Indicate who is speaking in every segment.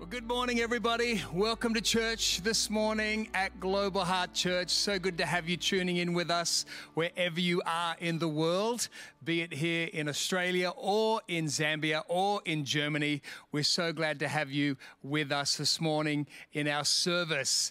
Speaker 1: Well, good morning, everybody. Welcome to church this morning at Global Heart Church. So good to have you tuning in with us wherever you are in the world, be it here in Australia or in Zambia or in Germany. We're so glad to have you with us this morning in our service.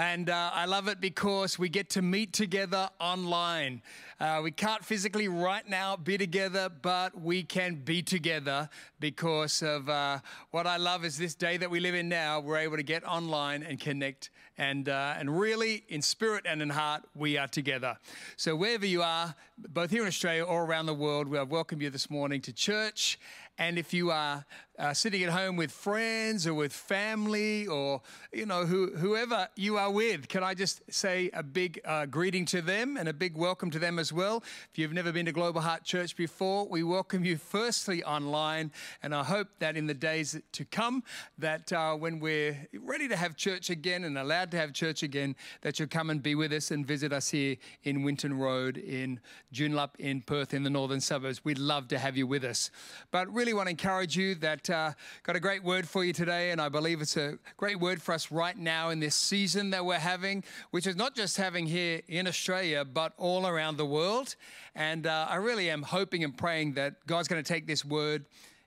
Speaker 1: And uh, I love it because we get to meet together online. Uh, we can't physically right now be together, but we can be together because of uh, what I love is this day that we live in now. We're able to get online and connect, and uh, and really in spirit and in heart we are together. So wherever you are, both here in Australia or around the world, we welcome you this morning to church. And if you are uh, sitting at home with friends or with family or you know who, whoever you are with, can I just say a big uh, greeting to them and a big welcome to them as well? If you've never been to Global Heart Church before, we welcome you firstly online, and I hope that in the days to come, that uh, when we're ready to have church again and allowed to have church again, that you'll come and be with us and visit us here in Winton Road in Joondalup in Perth in the northern suburbs. We'd love to have you with us. But really want to encourage you that uh, got a great word for you today, and I believe it's a great word for us right now in this season that we're having, which is not just having here in Australia, but all around the world. And uh, I really am hoping and praying that God's going to take this word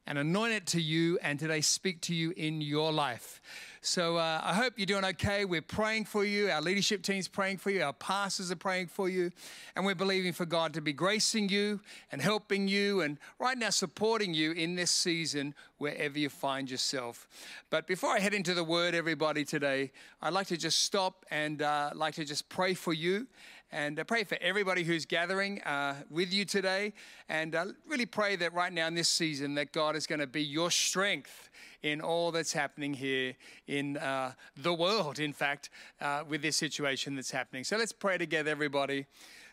Speaker 1: and anoint it to you and today speak to you in your life. So uh, I hope you're doing okay. We're praying for you. Our leadership team's praying for you. Our pastors are praying for you. And we're believing for God to be gracing you and helping you and right now supporting you in this season wherever you find yourself. But before I head into the word, everybody, today, I'd like to just stop and uh, like to just pray for you and uh, pray for everybody who's gathering uh, with you today. And uh, really pray that right now in this season that God is going to be your strength in all that's happening here in uh, the world, in fact, uh, with this situation that's happening. So let's pray together, everybody.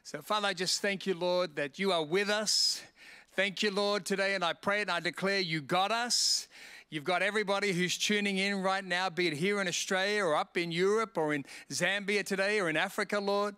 Speaker 1: So, Father, I just thank you, Lord, that you are with us. Thank you, Lord, today. And I pray and I declare you got us. You've got everybody who's tuning in right now, be it here in Australia or up in Europe or in Zambia today or in Africa, Lord.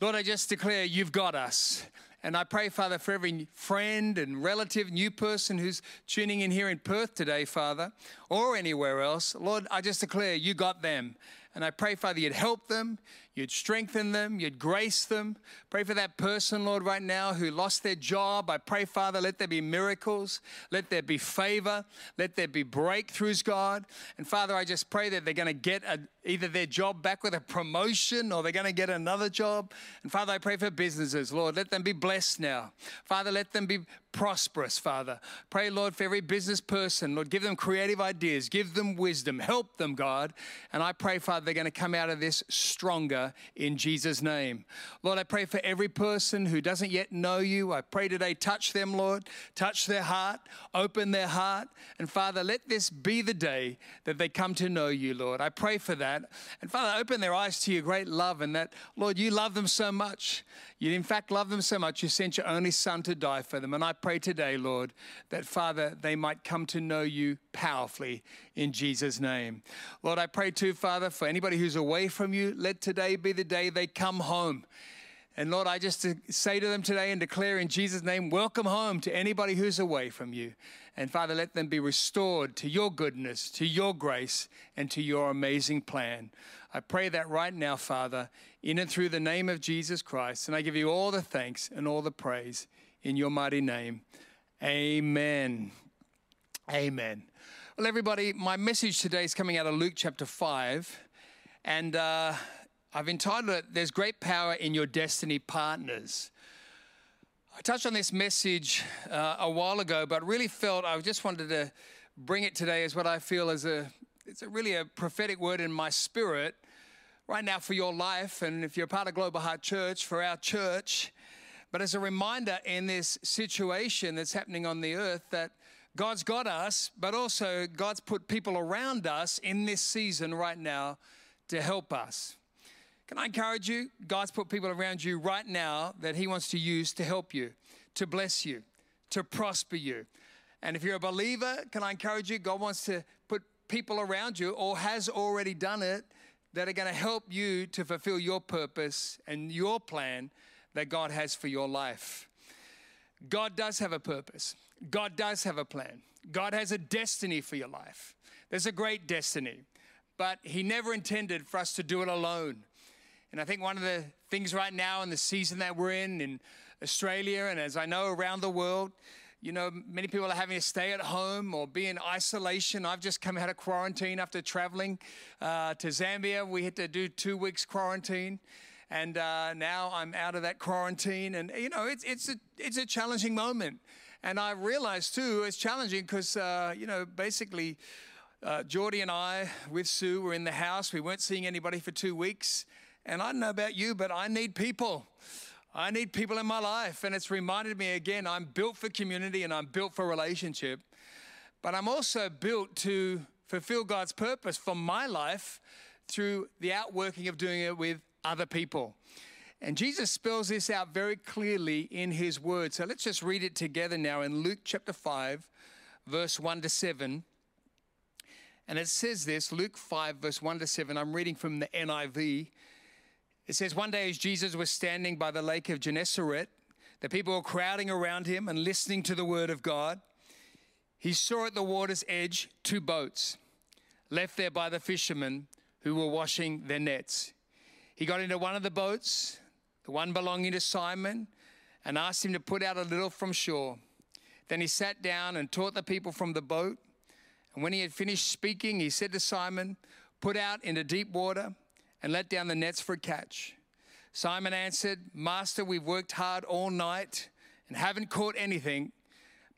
Speaker 1: Lord, I just declare you've got us. And I pray, Father, for every friend and relative, new person who's tuning in here in Perth today, Father, or anywhere else. Lord, I just declare you got them. And I pray, Father, you'd help them, you'd strengthen them, you'd grace them. Pray for that person, Lord, right now who lost their job. I pray, Father, let there be miracles, let there be favor, let there be breakthroughs, God. And Father, I just pray that they're going to get a, either their job back with a promotion or they're going to get another job. And Father, I pray for businesses, Lord, let them be blessed now. Father, let them be prosperous, Father. Pray, Lord, for every business person. Lord, give them creative ideas, give them wisdom, help them, God. And I pray, Father, they're going to come out of this stronger in Jesus' name. Lord, I pray for every person who doesn't yet know you. I pray today, touch them, Lord, touch their heart, open their heart. And Father, let this be the day that they come to know you, Lord. I pray for that. And Father, open their eyes to your great love and that, Lord, you love them so much. You, in fact, love them so much, you sent your only Son to die for them. And I pray today, Lord, that, Father, they might come to know you powerfully in Jesus' name. Lord, I pray too, Father, for anybody who's away from you, let today be the day they come home. And Lord, I just say to them today and declare in Jesus' name, welcome home to anybody who's away from you. And Father, let them be restored to your goodness, to your grace, and to your amazing plan. I pray that right now, Father, in and through the name of Jesus Christ. And I give you all the thanks and all the praise in your mighty name. Amen. Amen. Well, everybody, my message today is coming out of Luke chapter 5. And uh, I've entitled it, There's Great Power in Your Destiny Partners. I touched on this message uh, a while ago, but really felt I just wanted to bring it today as what I feel is a it's a really a prophetic word in my spirit right now for your life, and if you're part of Global Heart Church, for our church. But as a reminder in this situation that's happening on the earth, that God's got us, but also God's put people around us in this season right now to help us. Can I encourage you? God's put people around you right now that He wants to use to help you, to bless you, to prosper you. And if you're a believer, can I encourage you? God wants to put people around you or has already done it that are going to help you to fulfill your purpose and your plan that God has for your life. God does have a purpose. God does have a plan. God has a destiny for your life. There's a great destiny, but He never intended for us to do it alone. And I think one of the things right now in the season that we're in, in Australia, and as I know around the world, you know, many people are having to stay at home or be in isolation. I've just come out of quarantine after traveling uh, to Zambia. We had to do two weeks quarantine. And uh, now I'm out of that quarantine. And, you know, it's, it's, a, it's a challenging moment. And I realized, too, it's challenging because, uh, you know, basically, uh, Geordie and I, with Sue, were in the house. We weren't seeing anybody for two weeks. And I don't know about you, but I need people. I need people in my life. And it's reminded me again I'm built for community and I'm built for relationship. But I'm also built to fulfill God's purpose for my life through the outworking of doing it with other people. And Jesus spells this out very clearly in his word. So let's just read it together now in Luke chapter 5, verse 1 to 7. And it says this Luke 5, verse 1 to 7. I'm reading from the NIV. It says, One day as Jesus was standing by the lake of Gennesaret, the people were crowding around him and listening to the word of God. He saw at the water's edge two boats left there by the fishermen who were washing their nets. He got into one of the boats, the one belonging to Simon, and asked him to put out a little from shore. Then he sat down and taught the people from the boat. And when he had finished speaking, he said to Simon, Put out into deep water and let down the nets for a catch. Simon answered, Master, we've worked hard all night and haven't caught anything,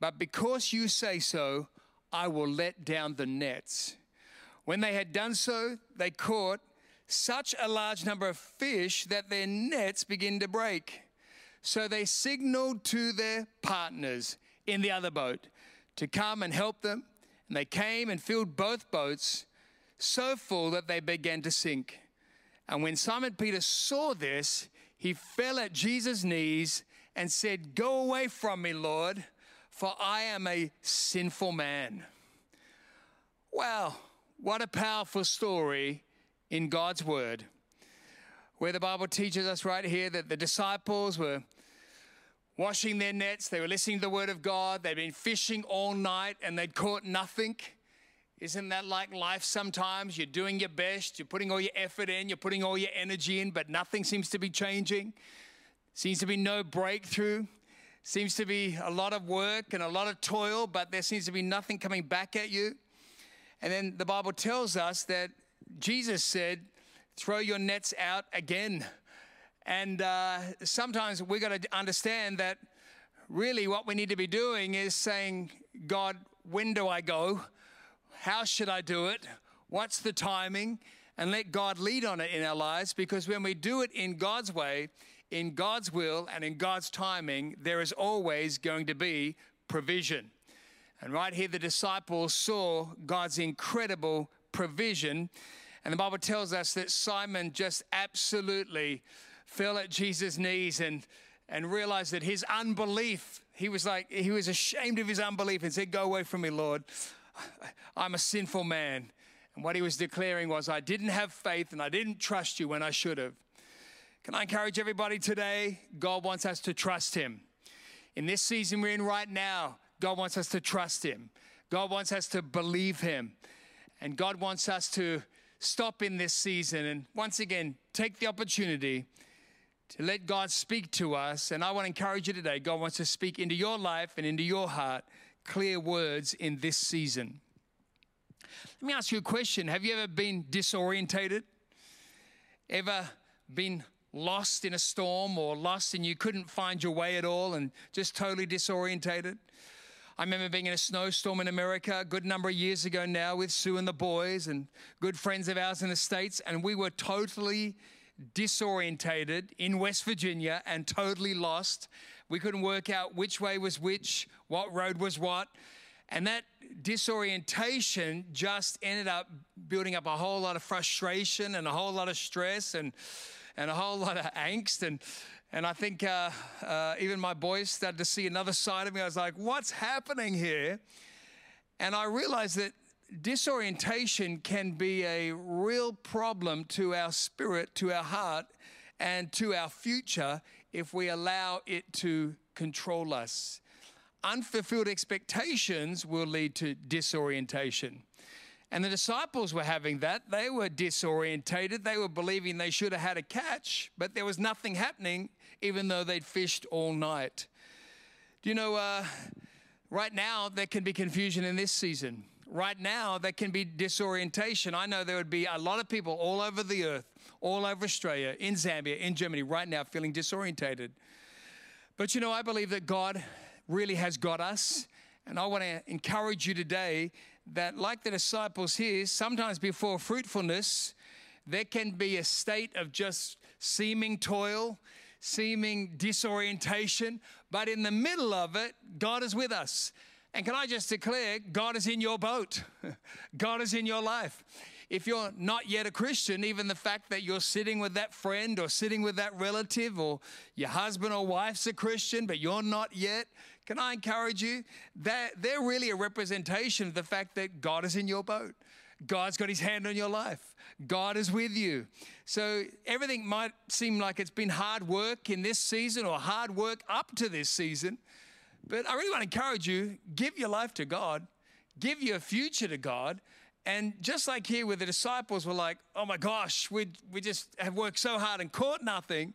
Speaker 1: but because you say so, I will let down the nets. When they had done so, they caught such a large number of fish that their nets begin to break. So they signaled to their partners in the other boat to come and help them. And they came and filled both boats so full that they began to sink. And when Simon Peter saw this, he fell at Jesus' knees and said, Go away from me, Lord, for I am a sinful man. Wow, what a powerful story in God's word, where the Bible teaches us right here that the disciples were washing their nets, they were listening to the word of God, they'd been fishing all night and they'd caught nothing. Isn't that like life sometimes? You're doing your best, you're putting all your effort in, you're putting all your energy in, but nothing seems to be changing. Seems to be no breakthrough. Seems to be a lot of work and a lot of toil, but there seems to be nothing coming back at you. And then the Bible tells us that Jesus said, throw your nets out again. And uh, sometimes we've got to understand that really what we need to be doing is saying, God, when do I go? How should I do it? What's the timing? And let God lead on it in our lives because when we do it in God's way, in God's will, and in God's timing, there is always going to be provision. And right here, the disciples saw God's incredible provision. And the Bible tells us that Simon just absolutely fell at Jesus' knees and, and realized that his unbelief, he was like, he was ashamed of his unbelief and said, Go away from me, Lord. I'm a sinful man. And what he was declaring was, I didn't have faith and I didn't trust you when I should have. Can I encourage everybody today? God wants us to trust him. In this season we're in right now, God wants us to trust him. God wants us to believe him. And God wants us to stop in this season and once again take the opportunity to let God speak to us. And I want to encourage you today God wants to speak into your life and into your heart clear words in this season. Let me ask you a question Have you ever been disorientated? Ever been lost in a storm or lost and you couldn't find your way at all and just totally disorientated? I remember being in a snowstorm in America a good number of years ago now with Sue and the boys and good friends of ours in the States, and we were totally disorientated in West Virginia and totally lost. We couldn't work out which way was which, what road was what. And that disorientation just ended up building up a whole lot of frustration and a whole lot of stress and, and a whole lot of angst. And, and I think uh, uh, even my boys started to see another side of me. I was like, what's happening here? And I realized that disorientation can be a real problem to our spirit, to our heart, and to our future if we allow it to control us. Unfulfilled expectations will lead to disorientation. And the disciples were having that. They were disorientated. They were believing they should have had a catch, but there was nothing happening, even though they'd fished all night. Do you know, uh, right now, there can be confusion in this season. Right now, there can be disorientation. I know there would be a lot of people all over the earth, all over Australia, in Zambia, in Germany, right now, feeling disorientated. But you know, I believe that God really has got us. And I want to encourage you today that, like the disciples here, sometimes before fruitfulness, there can be a state of just seeming toil, seeming disorientation, but in the middle of it, God is with us. And can I just declare, God is in your boat, God is in your life. If you're not yet a Christian, even the fact that you're sitting with that friend or sitting with that relative or your husband or wife's a Christian, but you're not yet, can I encourage you? That they're really a representation of the fact that God is in your boat. God's got his hand on your life. God is with you. So everything might seem like it's been hard work in this season or hard work up to this season. But I really want to encourage you give your life to God, give your future to God. And just like here, where the disciples were like, oh my gosh, we, we just have worked so hard and caught nothing.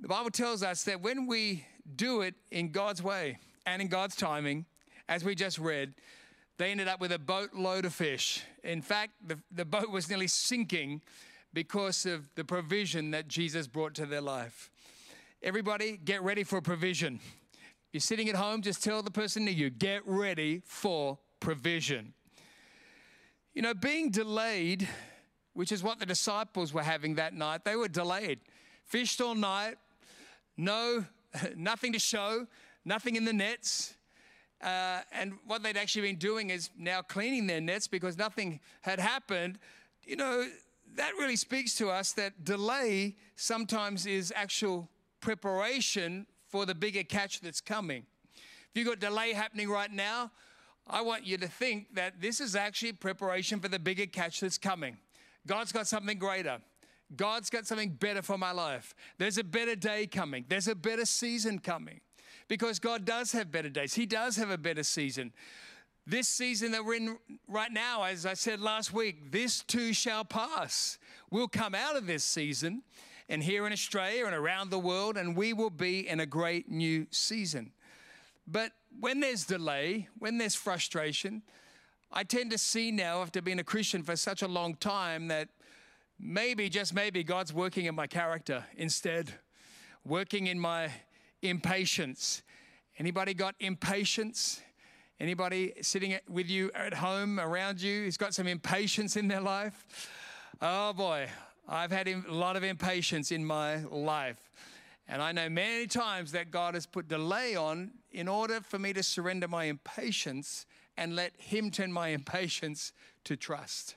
Speaker 1: The Bible tells us that when we do it in God's way and in God's timing, as we just read, they ended up with a boatload of fish. In fact, the, the boat was nearly sinking because of the provision that Jesus brought to their life. Everybody, get ready for provision. You're sitting at home, just tell the person near you, get ready for provision. You know, being delayed, which is what the disciples were having that night, they were delayed. Fished all night, no nothing to show, nothing in the nets. Uh, and what they'd actually been doing is now cleaning their nets because nothing had happened. You know, that really speaks to us that delay sometimes is actual preparation for the bigger catch that's coming. If you've got delay happening right now, I want you to think that this is actually preparation for the bigger catch that's coming. God's got something greater. God's got something better for my life. There's a better day coming, there's a better season coming because God does have better days. He does have a better season. This season that we're in right now, as I said last week, this too shall pass. We'll come out of this season and here in Australia and around the world, and we will be in a great new season. But when there's delay, when there's frustration, I tend to see now, after being a Christian for such a long time, that maybe, just maybe, God's working in my character instead, working in my impatience. Anybody got impatience? Anybody sitting with you at home around you who's got some impatience in their life? Oh boy, I've had a lot of impatience in my life. And I know many times that God has put delay on in order for me to surrender my impatience and let Him turn my impatience to trust.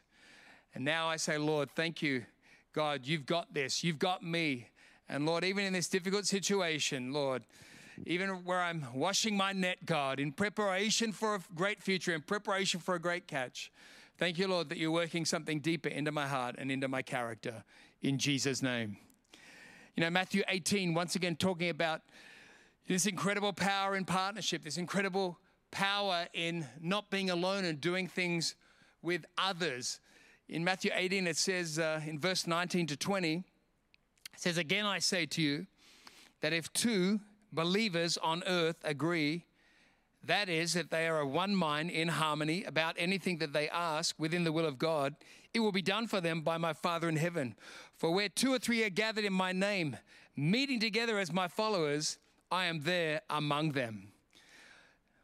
Speaker 1: And now I say, Lord, thank you. God, you've got this. You've got me. And Lord, even in this difficult situation, Lord, even where I'm washing my net, God, in preparation for a great future, in preparation for a great catch, thank you, Lord, that you're working something deeper into my heart and into my character. In Jesus' name. You know, Matthew 18, once again, talking about this incredible power in partnership, this incredible power in not being alone and doing things with others in Matthew 18, it says uh, in verse 19 to 20, it says, Again I say to you that if two believers on earth agree, that is, that they are of one mind in harmony about anything that they ask within the will of God, it will be done for them by my Father in heaven. For where two or three are gathered in my name, meeting together as my followers, I am there among them.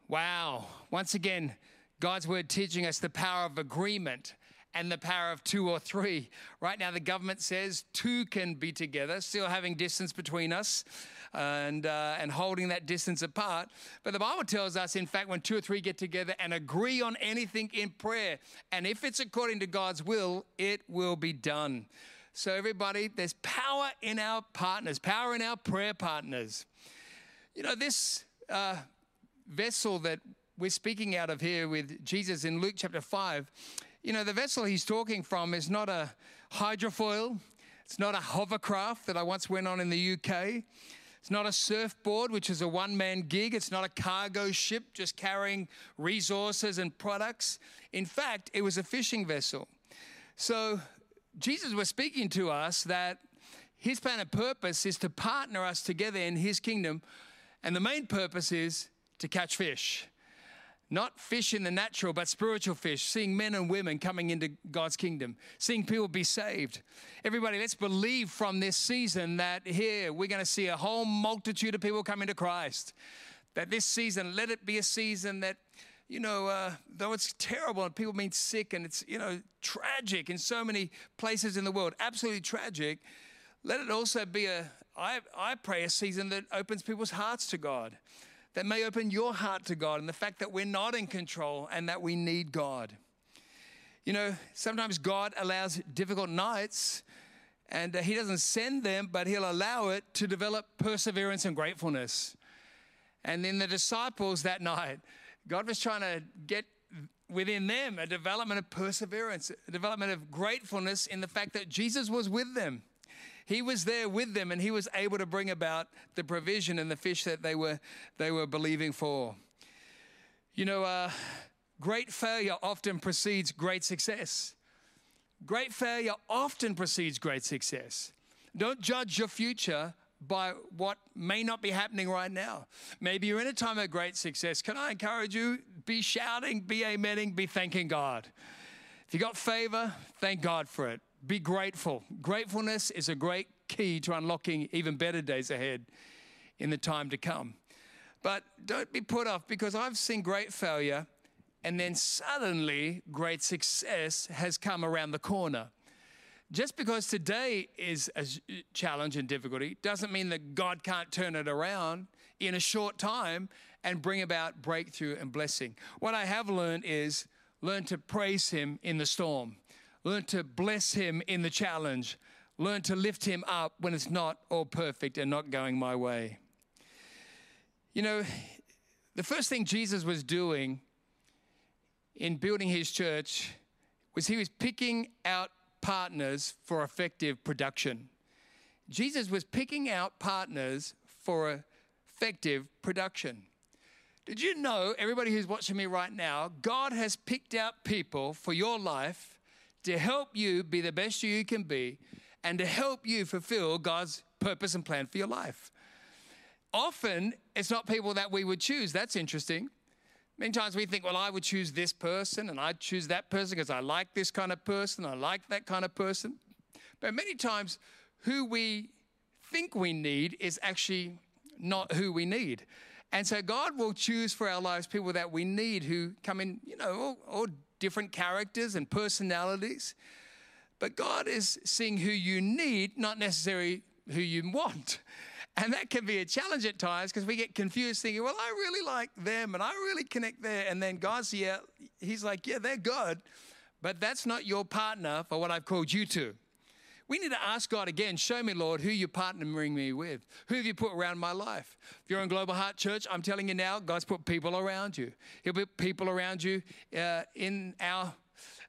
Speaker 1: Wow. Once again, God's word teaching us the power of agreement and the power of two or three. Right now, the government says two can be together, still having distance between us and, uh, and holding that distance apart. But the Bible tells us, in fact, when two or three get together and agree on anything in prayer, and if it's according to God's will, it will be done. So, everybody, there's power in our partners, power in our prayer partners. You know, this uh, vessel that we're speaking out of here with Jesus in Luke chapter 5 you know, the vessel he's talking from is not a hydrofoil, it's not a hovercraft that I once went on in the UK. It's not a surfboard, which is a one man gig. It's not a cargo ship just carrying resources and products. In fact, it was a fishing vessel. So Jesus was speaking to us that his plan and purpose is to partner us together in his kingdom. And the main purpose is to catch fish. Not fish in the natural, but spiritual fish, seeing men and women coming into God's kingdom, seeing people be saved. Everybody, let's believe from this season that here we're going to see a whole multitude of people coming to Christ. That this season, let it be a season that, you know, uh, though it's terrible and people being sick and it's, you know, tragic in so many places in the world, absolutely tragic, let it also be a, I, I pray, a season that opens people's hearts to God that may open your heart to God and the fact that we're not in control and that we need God. You know, sometimes God allows difficult nights and uh, He doesn't send them, but He'll allow it to develop perseverance and gratefulness. And then the disciples that night, God was trying to get within them a development of perseverance, a development of gratefulness in the fact that Jesus was with them. He was there with them and he was able to bring about the provision and the fish that they were, they were believing for. You know, uh, great failure often precedes great success. Great failure often precedes great success. Don't judge your future by what may not be happening right now. Maybe you're in a time of great success. Can I encourage you? Be shouting, be amening, be thanking God. If you got favor, thank God for it. Be grateful. Gratefulness is a great key to unlocking even better days ahead in the time to come. But don't be put off because I've seen great failure and then suddenly great success has come around the corner. Just because today is a challenge and difficulty doesn't mean that God can't turn it around in a short time and bring about breakthrough and blessing. What I have learned is learn to praise Him in the storm. Learn to bless him in the challenge. Learn to lift him up when it's not all perfect and not going my way. You know, the first thing Jesus was doing in building his church was he was picking out partners for effective production. Jesus was picking out partners for effective production. Did you know, everybody who's watching me right now, God has picked out people for your life to help you be the best you can be and to help you fulfill God's purpose and plan for your life. Often, it's not people that we would choose. That's interesting. Many times we think, well, I would choose this person and I'd choose that person because I like this kind of person, I like that kind of person. But many times, who we think we need is actually not who we need. And so God will choose for our lives people that we need who come in, you know, all, all different characters and personalities. But God is seeing who you need, not necessarily who you want. And that can be a challenge at times because we get confused thinking, well, I really like them and I really connect there. And then God's, yeah, He's like, yeah, they're good, but that's not your partner for what I've called you to. We need to ask God again, show me, Lord, who you're partnering me with. Who have you put around my life? If you're in Global Heart Church, I'm telling you now, God's put people around you. He'll put people around you uh, in our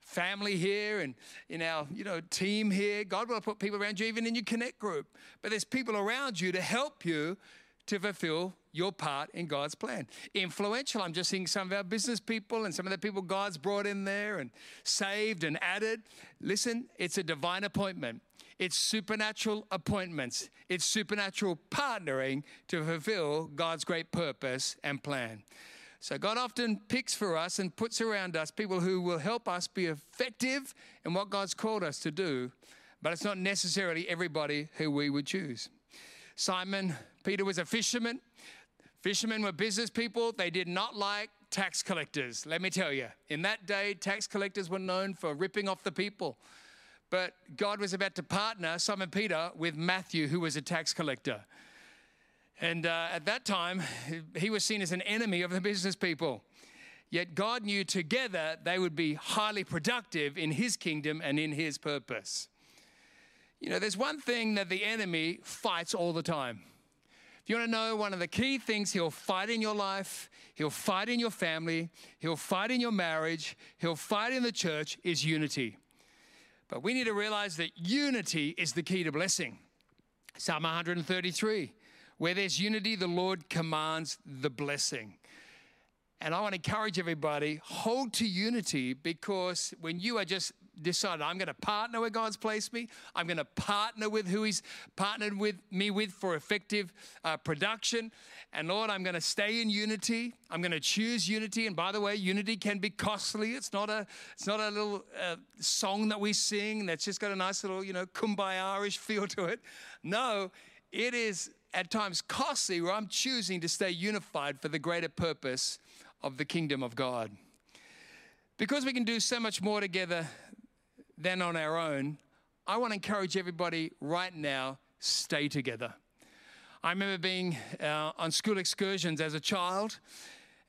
Speaker 1: family here and in our you know team here god will put people around you even in your connect group but there's people around you to help you to fulfill your part in God's plan. Influential, I'm just seeing some of our business people and some of the people God's brought in there and saved and added. Listen, it's a divine appointment. It's supernatural appointments. It's supernatural partnering to fulfill God's great purpose and plan. So God often picks for us and puts around us people who will help us be effective in what God's called us to do, but it's not necessarily everybody who we would choose. Simon Peter was a fisherman. Fishermen were business people. They did not like tax collectors. Let me tell you, in that day, tax collectors were known for ripping off the people. But God was about to partner Simon Peter with Matthew, who was a tax collector. And uh, at that time, he was seen as an enemy of the business people. Yet God knew together they would be highly productive in his kingdom and in his purpose. You know, there's one thing that the enemy fights all the time. If you want to know one of the key things he'll fight in your life, he'll fight in your family, he'll fight in your marriage, he'll fight in the church is unity. But we need to realize that unity is the key to blessing. Psalm 133 Where there's unity, the Lord commands the blessing. And I want to encourage everybody hold to unity because when you are just decided I'm going to partner where God's placed me, I'm going to partner with who He's partnered with me with for effective uh, production. And Lord, I'm going to stay in unity. I'm going to choose unity. And by the way, unity can be costly. It's not a it's not a little uh, song that we sing that's just got a nice little you know kumbaya-ish feel to it. No, it is at times costly where I'm choosing to stay unified for the greater purpose of the kingdom of God. Because we can do so much more together than on our own, I want to encourage everybody right now stay together. I remember being uh, on school excursions as a child,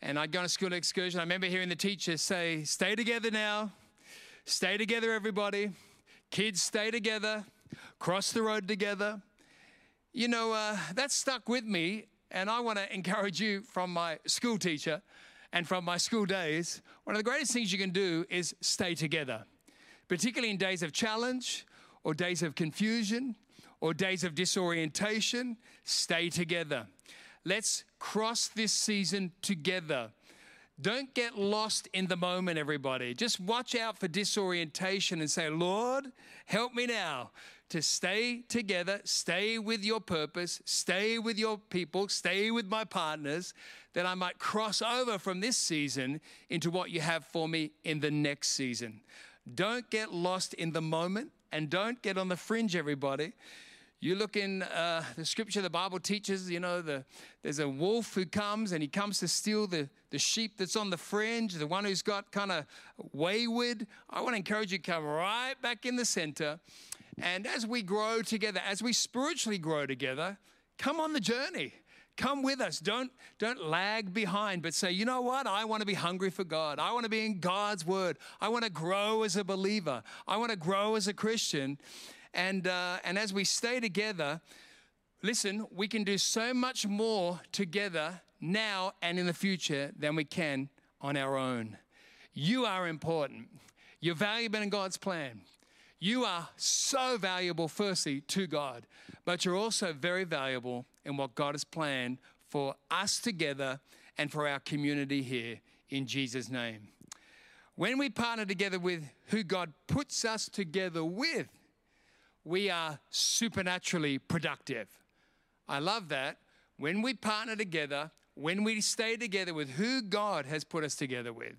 Speaker 1: and I'd go on a school excursion. I remember hearing the teachers say, Stay together now, stay together, everybody. Kids, stay together, cross the road together. You know, uh, that stuck with me, and I want to encourage you from my school teacher and from my school days, one of the greatest things you can do is stay together, particularly in days of challenge or days of confusion or days of disorientation. Stay together. Let's cross this season together. Don't get lost in the moment, everybody. Just watch out for disorientation and say, Lord, help me now to stay together, stay with your purpose, stay with your people, stay with my partners, that I might cross over from this season into what you have for me in the next season. Don't get lost in the moment and don't get on the fringe, everybody. You look in uh, the scripture, the Bible teaches, you know, the, there's a wolf who comes and he comes to steal the, the sheep that's on the fringe, the one who's got kind of wayward. I want to encourage you to come right back in the center. And as we grow together, as we spiritually grow together, come on the journey. Come with us. Don't, don't lag behind, but say, you know what? I want to be hungry for God. I want to be in God's word. I want to grow as a believer. I want to grow as a Christian. And, uh, and as we stay together, listen, we can do so much more together now and in the future than we can on our own. You are important. You're valuable in God's plan. You are so valuable, firstly, to God, but you're also very valuable in what God has planned for us together and for our community here in Jesus' name. When we partner together with who God puts us together with, we are supernaturally productive. I love that. When we partner together, when we stay together with who God has put us together with,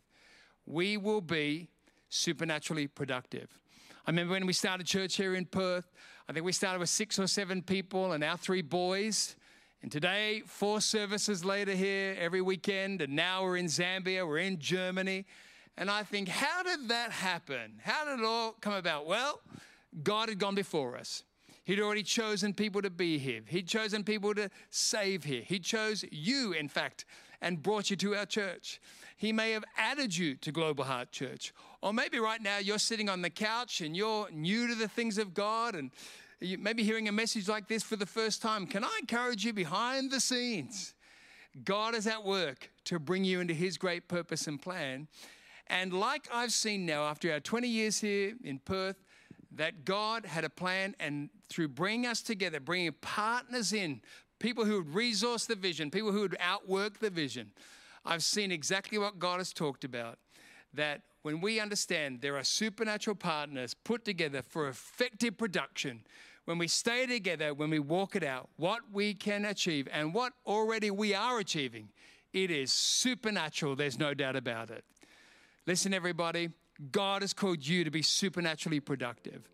Speaker 1: we will be supernaturally productive. I remember when we started church here in Perth, I think we started with six or seven people and our three boys. And today, four services later here every weekend, and now we're in Zambia, we're in Germany. And I think, how did that happen? How did it all come about? Well, God had gone before us. He'd already chosen people to be here. He'd chosen people to save here. He chose you, in fact, and brought you to our church. He may have added you to Global Heart Church. Or maybe right now you're sitting on the couch and you're new to the things of God and maybe hearing a message like this for the first time, can I encourage you behind the scenes? God is at work to bring you into His great purpose and plan. And like I've seen now after our 20 years here in Perth, that God had a plan, and through bringing us together, bringing partners in, people who would resource the vision, people who would outwork the vision, I've seen exactly what God has talked about. That when we understand there are supernatural partners put together for effective production, when we stay together, when we walk it out, what we can achieve and what already we are achieving, it is supernatural. There's no doubt about it. Listen, everybody, God has called you to be supernaturally productive.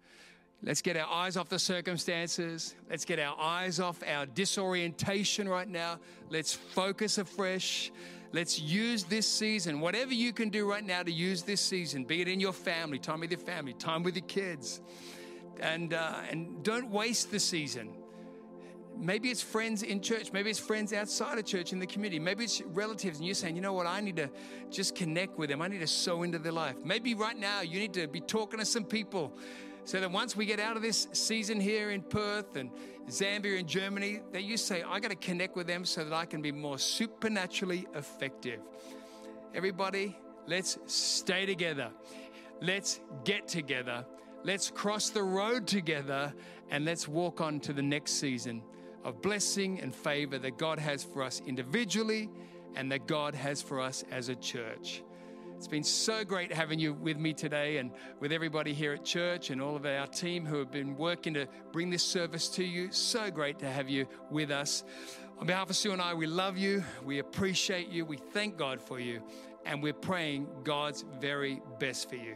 Speaker 1: Let's get our eyes off the circumstances. Let's get our eyes off our disorientation right now. Let's focus afresh. Let's use this season, whatever you can do right now to use this season, be it in your family, time with your family, time with your kids and, uh, and don't waste the season. Maybe it's friends in church. Maybe it's friends outside of church in the community. Maybe it's relatives, and you're saying, you know what, I need to just connect with them. I need to sow into their life. Maybe right now you need to be talking to some people so that once we get out of this season here in Perth and Zambia and Germany, that you say, I got to connect with them so that I can be more supernaturally effective. Everybody, let's stay together. Let's get together Let's cross the road together and let's walk on to the next season of blessing and favor that God has for us individually and that God has for us as a church. It's been so great having you with me today and with everybody here at church and all of our team who have been working to bring this service to you. So great to have you with us. On behalf of Sue and I, we love you, we appreciate you, we thank God for you, and we're praying God's very best for you.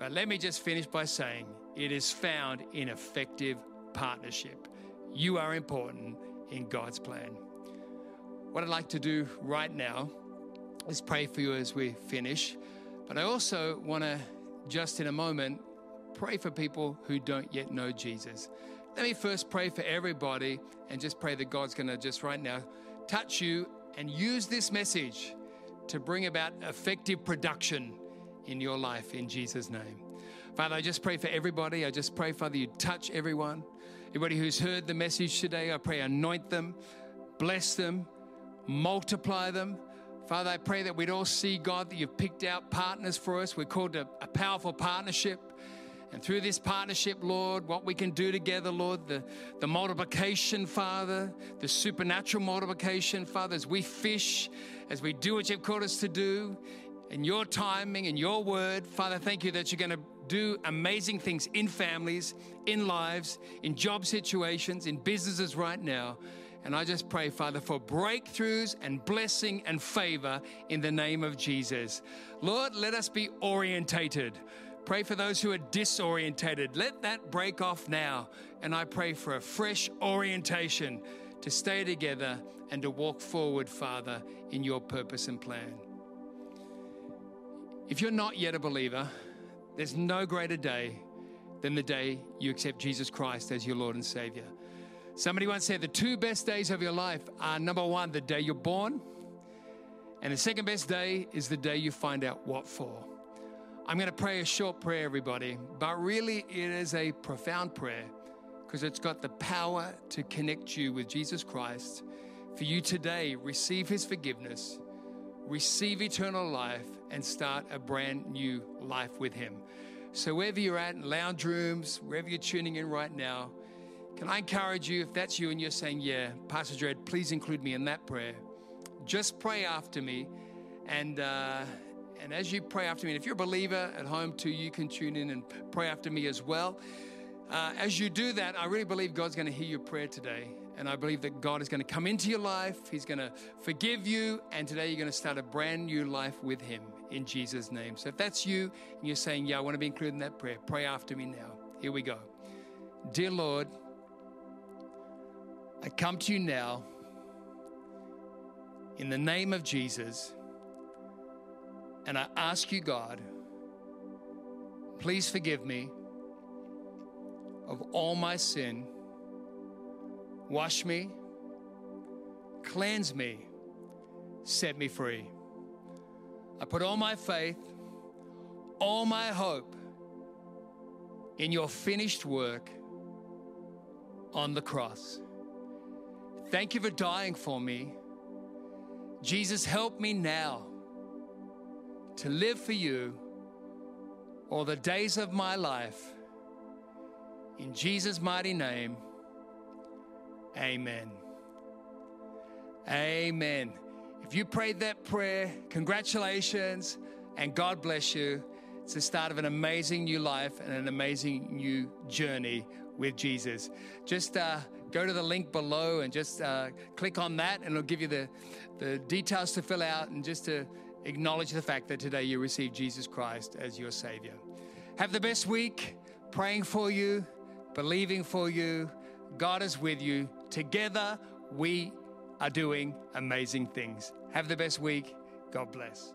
Speaker 1: But let me just finish by saying it is found in effective partnership. You are important in God's plan. What I'd like to do right now is pray for you as we finish. But I also want to, just in a moment, pray for people who don't yet know Jesus. Let me first pray for everybody and just pray that God's going to just right now touch you and use this message to bring about effective production in your life in Jesus' name. Father, I just pray for everybody. I just pray, Father, you touch everyone. Everybody who's heard the message today, I pray anoint them, bless them, multiply them. Father, I pray that we'd all see, God, that you've picked out partners for us. We're called a, a powerful partnership. And through this partnership, Lord, what we can do together, Lord, the, the multiplication, Father, the supernatural multiplication, Father, as we fish, as we do what you've called us to do, in your timing and your word, Father, thank you that you're going to do amazing things in families, in lives, in job situations, in businesses right now. And I just pray, Father, for breakthroughs and blessing and favor in the name of Jesus. Lord, let us be orientated. Pray for those who are disorientated. Let that break off now. And I pray for a fresh orientation to stay together and to walk forward, Father, in your purpose and plan. If you're not yet a believer, there's no greater day than the day you accept Jesus Christ as your Lord and Savior. Somebody once said the two best days of your life are number one, the day you're born, and the second best day is the day you find out what for. I'm going to pray a short prayer, everybody, but really it is a profound prayer because it's got the power to connect you with Jesus Christ. For you today, receive his forgiveness, receive eternal life, and start a brand new life with him. So, wherever you're at, in lounge rooms, wherever you're tuning in right now, can I encourage you, if that's you and you're saying, Yeah, Pastor Dread, please include me in that prayer, just pray after me. And, uh, and as you pray after me, and if you're a believer at home too, you can tune in and pray after me as well. Uh, as you do that, I really believe God's going to hear your prayer today. And I believe that God is going to come into your life. He's going to forgive you. And today you're going to start a brand new life with Him in Jesus' name. So if that's you and you're saying, Yeah, I want to be included in that prayer, pray after me now. Here we go. Dear Lord, I come to you now in the name of Jesus, and I ask you, God, please forgive me of all my sin. Wash me, cleanse me, set me free. I put all my faith, all my hope in your finished work on the cross. Thank you for dying for me. Jesus, help me now to live for you all the days of my life. In Jesus' mighty name, amen. Amen. If you prayed that prayer, congratulations and God bless you. It's the start of an amazing new life and an amazing new journey with Jesus. Just uh, go to the link below and just uh, click on that, and it'll give you the, the details to fill out and just to acknowledge the fact that today you received Jesus Christ as your Savior. Have the best week, praying for you, believing for you. God is with you. Together, we are doing amazing things. Have the best week. God bless.